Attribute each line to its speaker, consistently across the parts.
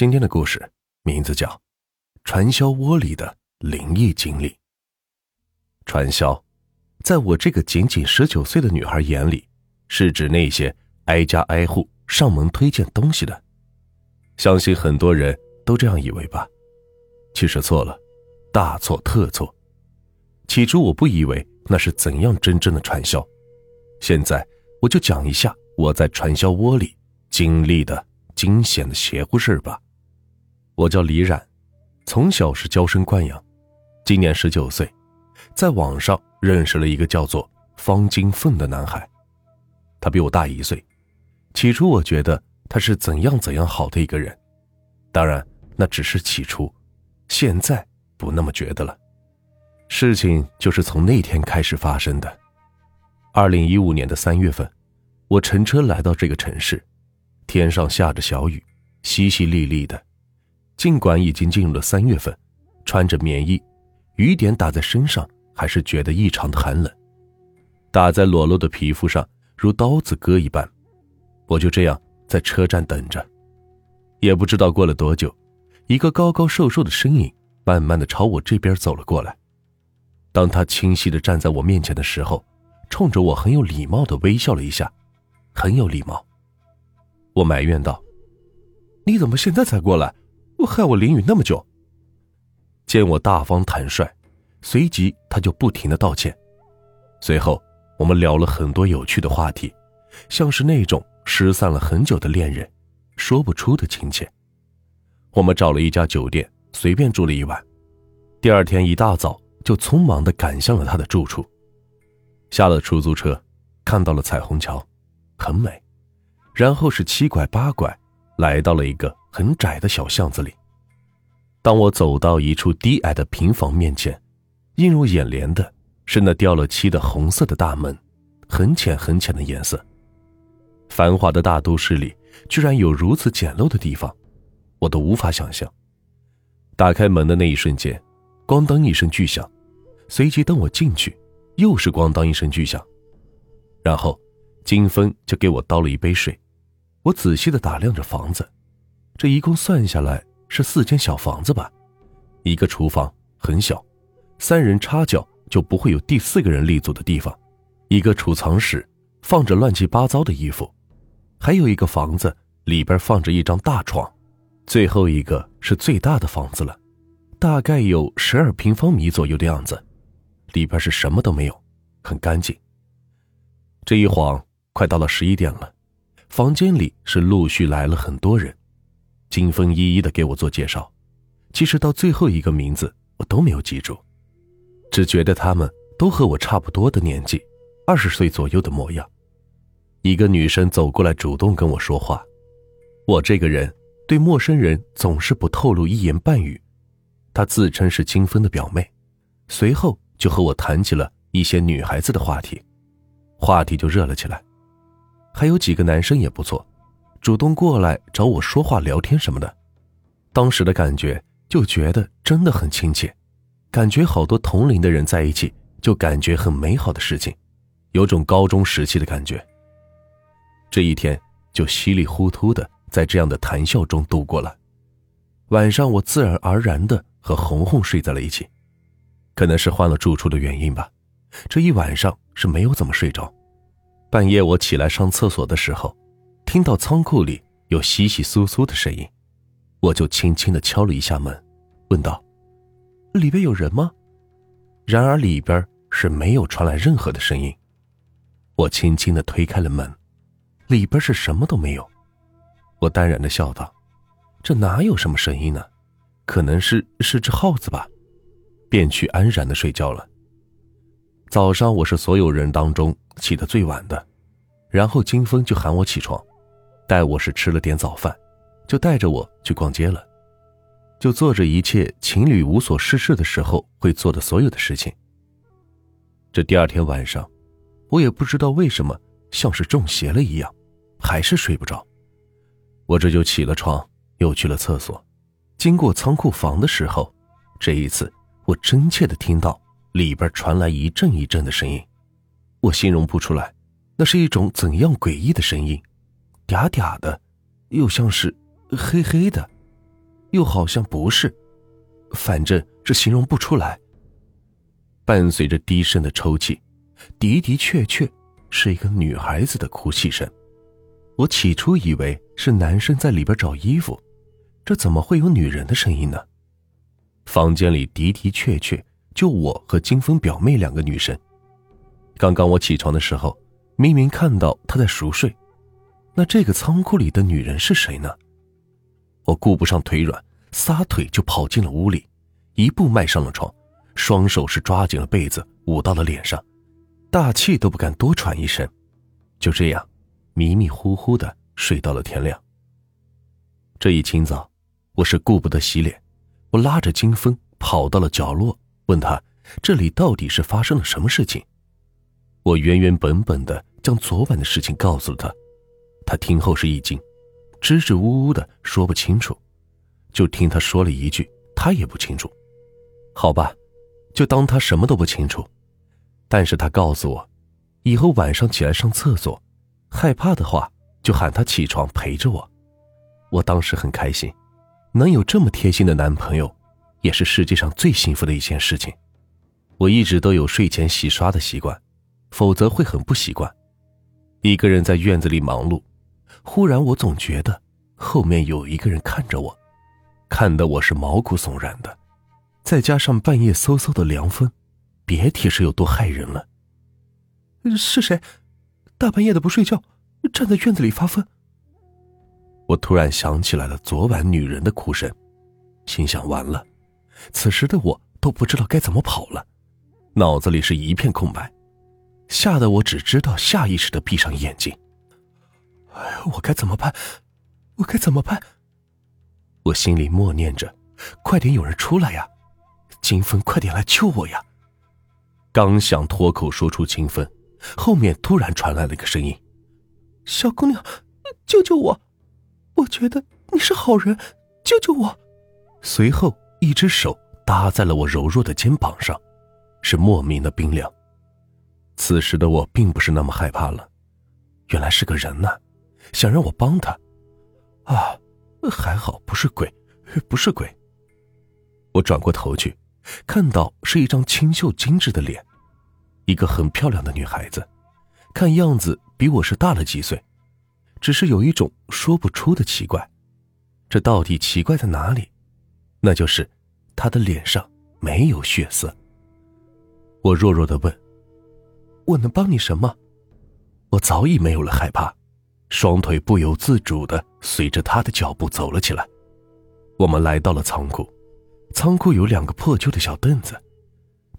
Speaker 1: 今天的故事名字叫《传销窝里的灵异经历》。传销，在我这个仅仅十九岁的女孩眼里，是指那些挨家挨户上门推荐东西的。相信很多人都这样以为吧？其实错了，大错特错。起初我不以为那是怎样真正的传销，现在我就讲一下我在传销窝里经历的惊险的邪乎事吧。我叫李冉，从小是娇生惯养，今年十九岁，在网上认识了一个叫做方金凤的男孩，他比我大一岁。起初我觉得他是怎样怎样好的一个人，当然那只是起初，现在不那么觉得了。事情就是从那天开始发生的。二零一五年的三月份，我乘车来到这个城市，天上下着小雨，淅淅沥沥的。尽管已经进入了三月份，穿着棉衣，雨点打在身上还是觉得异常的寒冷，打在裸露的皮肤上如刀子割一般。我就这样在车站等着，也不知道过了多久，一个高高瘦瘦的身影慢慢的朝我这边走了过来。当他清晰的站在我面前的时候，冲着我很有礼貌的微笑了一下，很有礼貌。我埋怨道：“你怎么现在才过来？”害我淋雨那么久。见我大方坦率，随即他就不停的道歉。随后我们聊了很多有趣的话题，像是那种失散了很久的恋人，说不出的亲切。我们找了一家酒店，随便住了一晚。第二天一大早就匆忙的赶向了他的住处。下了出租车，看到了彩虹桥，很美。然后是七拐八拐，来到了一个。很窄的小巷子里，当我走到一处低矮的平房面前，映入眼帘的是那掉了漆的红色的大门，很浅很浅的颜色。繁华的大都市里，居然有如此简陋的地方，我都无法想象。打开门的那一瞬间，咣当一声巨响，随即等我进去，又是咣当一声巨响，然后金峰就给我倒了一杯水。我仔细的打量着房子。这一共算下来是四间小房子吧，一个厨房很小，三人插脚就不会有第四个人立足的地方，一个储藏室放着乱七八糟的衣服，还有一个房子里边放着一张大床，最后一个是最大的房子了，大概有十二平方米左右的样子，里边是什么都没有，很干净。这一晃快到了十一点了，房间里是陆续来了很多人。金峰一一的给我做介绍，其实到最后一个名字我都没有记住，只觉得他们都和我差不多的年纪，二十岁左右的模样。一个女生走过来主动跟我说话，我这个人对陌生人总是不透露一言半语。她自称是金峰的表妹，随后就和我谈起了一些女孩子的话题，话题就热了起来，还有几个男生也不错。主动过来找我说话、聊天什么的，当时的感觉就觉得真的很亲切，感觉好多同龄的人在一起就感觉很美好的事情，有种高中时期的感觉。这一天就稀里糊涂的在这样的谈笑中度过了。晚上我自然而然的和红红睡在了一起，可能是换了住处的原因吧，这一晚上是没有怎么睡着。半夜我起来上厕所的时候。听到仓库里有窸窸窣窣的声音，我就轻轻的敲了一下门，问道：“里边有人吗？”然而里边是没有传来任何的声音。我轻轻的推开了门，里边是什么都没有。我淡然的笑道：“这哪有什么声音呢？可能是是只耗子吧。”便去安然的睡觉了。早上我是所有人当中起得最晚的，然后金峰就喊我起床。带我是吃了点早饭，就带着我去逛街了，就做着一切情侣无所事事的时候会做的所有的事情。这第二天晚上，我也不知道为什么，像是中邪了一样，还是睡不着。我这就起了床，又去了厕所。经过仓库房的时候，这一次我真切的听到里边传来一阵一阵的声音，我形容不出来，那是一种怎样诡异的声音。嗲嗲的，又像是黑黑的，又好像不是，反正是形容不出来。伴随着低声的抽泣，的的确确是一个女孩子的哭泣声。我起初以为是男生在里边找衣服，这怎么会有女人的声音呢？房间里的的确确就我和金峰表妹两个女生。刚刚我起床的时候，明明看到她在熟睡，那这个仓库里的女人是谁呢？我顾不上腿软，撒腿就跑进了屋里，一步迈上了床，双手是抓紧了被子捂到了脸上，大气都不敢多喘一声，就这样。迷迷糊糊的睡到了天亮。这一清早，我是顾不得洗脸，我拉着金峰跑到了角落，问他这里到底是发生了什么事情。我原原本本的将昨晚的事情告诉了他，他听后是一惊，支支吾吾的说不清楚，就听他说了一句他也不清楚。好吧，就当他什么都不清楚。但是他告诉我，以后晚上起来上厕所。害怕的话，就喊他起床陪着我。我当时很开心，能有这么贴心的男朋友，也是世界上最幸福的一件事情。我一直都有睡前洗刷的习惯，否则会很不习惯。一个人在院子里忙碌，忽然我总觉得后面有一个人看着我，看得我是毛骨悚然的。再加上半夜嗖嗖的凉风，别提是有多害人了。
Speaker 2: 是谁？大半夜的不睡觉，站在院子里发疯。
Speaker 1: 我突然想起来了昨晚女人的哭声，心想完了，此时的我都不知道该怎么跑了，脑子里是一片空白，吓得我只知道下意识的闭上眼睛。
Speaker 2: 哎，我该怎么办？我该怎么办？
Speaker 1: 我心里默念着：“快点有人出来呀，金风，快点来救我呀！”刚想脱口说出金风。后面突然传来了一个声音：“
Speaker 2: 小姑娘，救救我！我觉得你是好人，救救我！”
Speaker 1: 随后，一只手搭在了我柔弱的肩膀上，是莫名的冰凉。此时的我并不是那么害怕了，原来是个人呢，想让我帮他。啊，还好不是鬼，不是鬼。我转过头去，看到是一张清秀精致的脸。一个很漂亮的女孩子，看样子比我是大了几岁，只是有一种说不出的奇怪。这到底奇怪在哪里？那就是她的脸上没有血色。我弱弱的问：“我能帮你什么？”我早已没有了害怕，双腿不由自主的随着他的脚步走了起来。我们来到了仓库，仓库有两个破旧的小凳子，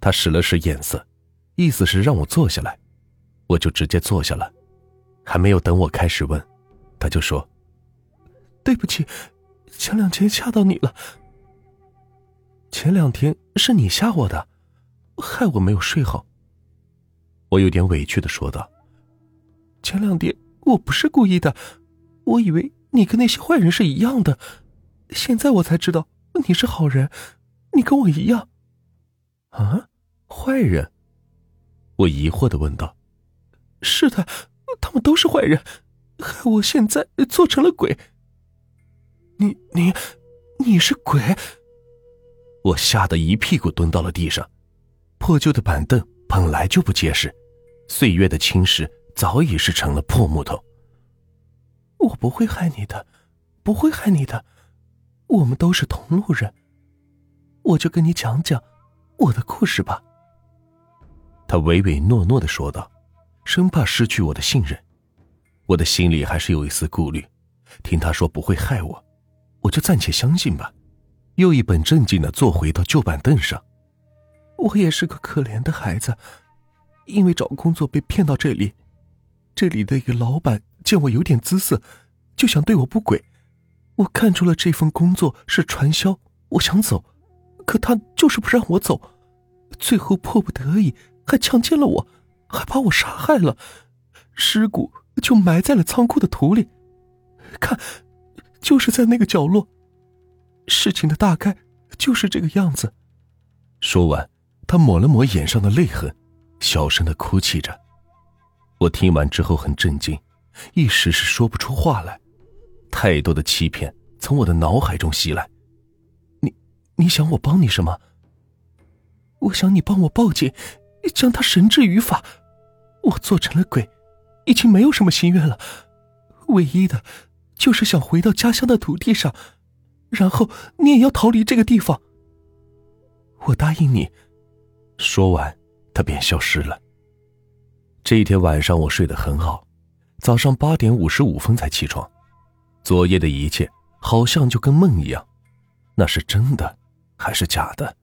Speaker 1: 他使了使眼色。意思是让我坐下来，我就直接坐下了。还没有等我开始问，他就说：“
Speaker 2: 对不起，前两天吓到你了。
Speaker 1: 前两天是你吓我的，害我没有睡好。”我有点委屈的说道：“
Speaker 2: 前两天我不是故意的，我以为你跟那些坏人是一样的，现在我才知道你是好人，你跟我一样。”
Speaker 1: 啊，坏人。我疑惑的问道：“
Speaker 2: 是的，他们都是坏人，害我现在做成了鬼。你你你是鬼？”
Speaker 1: 我吓得一屁股蹲到了地上。破旧的板凳本来就不结实，岁月的侵蚀早已是成了破木头。
Speaker 2: 我不会害你的，不会害你的，我们都是同路人。我就跟你讲讲我的故事吧。
Speaker 1: 他唯唯诺诺的说道，生怕失去我的信任。我的心里还是有一丝顾虑。听他说不会害我，我就暂且相信吧。又一本正经的坐回到旧板凳上。
Speaker 2: 我也是个可怜的孩子，因为找工作被骗到这里。这里的一个老板见我有点姿色，就想对我不轨。我看出了这份工作是传销，我想走，可他就是不让我走。最后迫不得已。还强奸了我，还把我杀害了，尸骨就埋在了仓库的土里。看，就是在那个角落。事情的大概就是这个样子。
Speaker 1: 说完，他抹了抹眼上的泪痕，小声的哭泣着。我听完之后很震惊，一时是说不出话来。太多的欺骗从我的脑海中袭来，
Speaker 2: 你你想我帮你什么？我想你帮我报警，将他绳之于法。我做成了鬼，已经没有什么心愿了，唯一的，就是想回到家乡的土地上，然后你也要逃离这个地方。我答应你。
Speaker 1: 说完，他便消失了。这一天晚上，我睡得很好，早上八点五十五分才起床。昨夜的一切好像就跟梦一样，那是真的还是假的？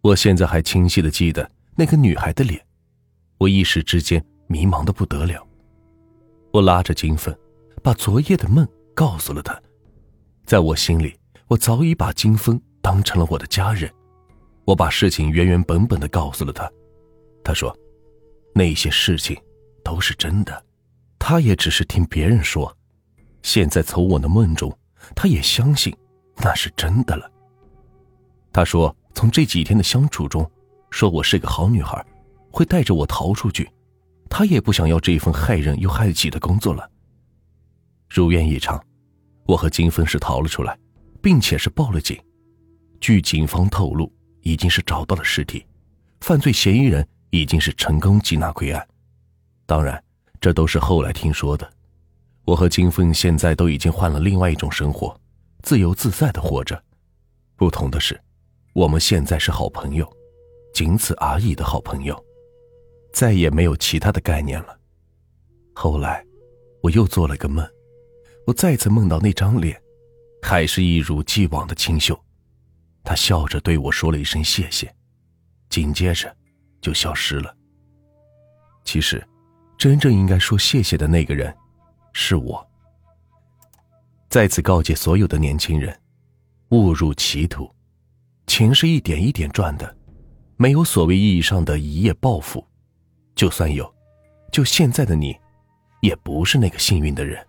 Speaker 1: 我现在还清晰的记得那个女孩的脸，我一时之间迷茫的不得了。我拉着金凤，把昨夜的梦告诉了她。在我心里，我早已把金峰当成了我的家人。我把事情原原本本的告诉了他。他说，那些事情都是真的，他也只是听别人说。现在从我的梦中，他也相信那是真的了。他说。从这几天的相处中，说我是个好女孩，会带着我逃出去。他也不想要这份害人又害己的工作了。如愿以偿，我和金芬是逃了出来，并且是报了警。据警方透露，已经是找到了尸体，犯罪嫌疑人已经是成功缉拿归案。当然，这都是后来听说的。我和金凤现在都已经换了另外一种生活，自由自在的活着。不同的是。我们现在是好朋友，仅此而已的好朋友，再也没有其他的概念了。后来，我又做了个梦，我再次梦到那张脸，还是一如既往的清秀。他笑着对我说了一声谢谢，紧接着就消失了。其实，真正应该说谢谢的那个人，是我。再次告诫所有的年轻人，误入歧途。钱是一点一点赚的，没有所谓意义上的一夜暴富。就算有，就现在的你，也不是那个幸运的人。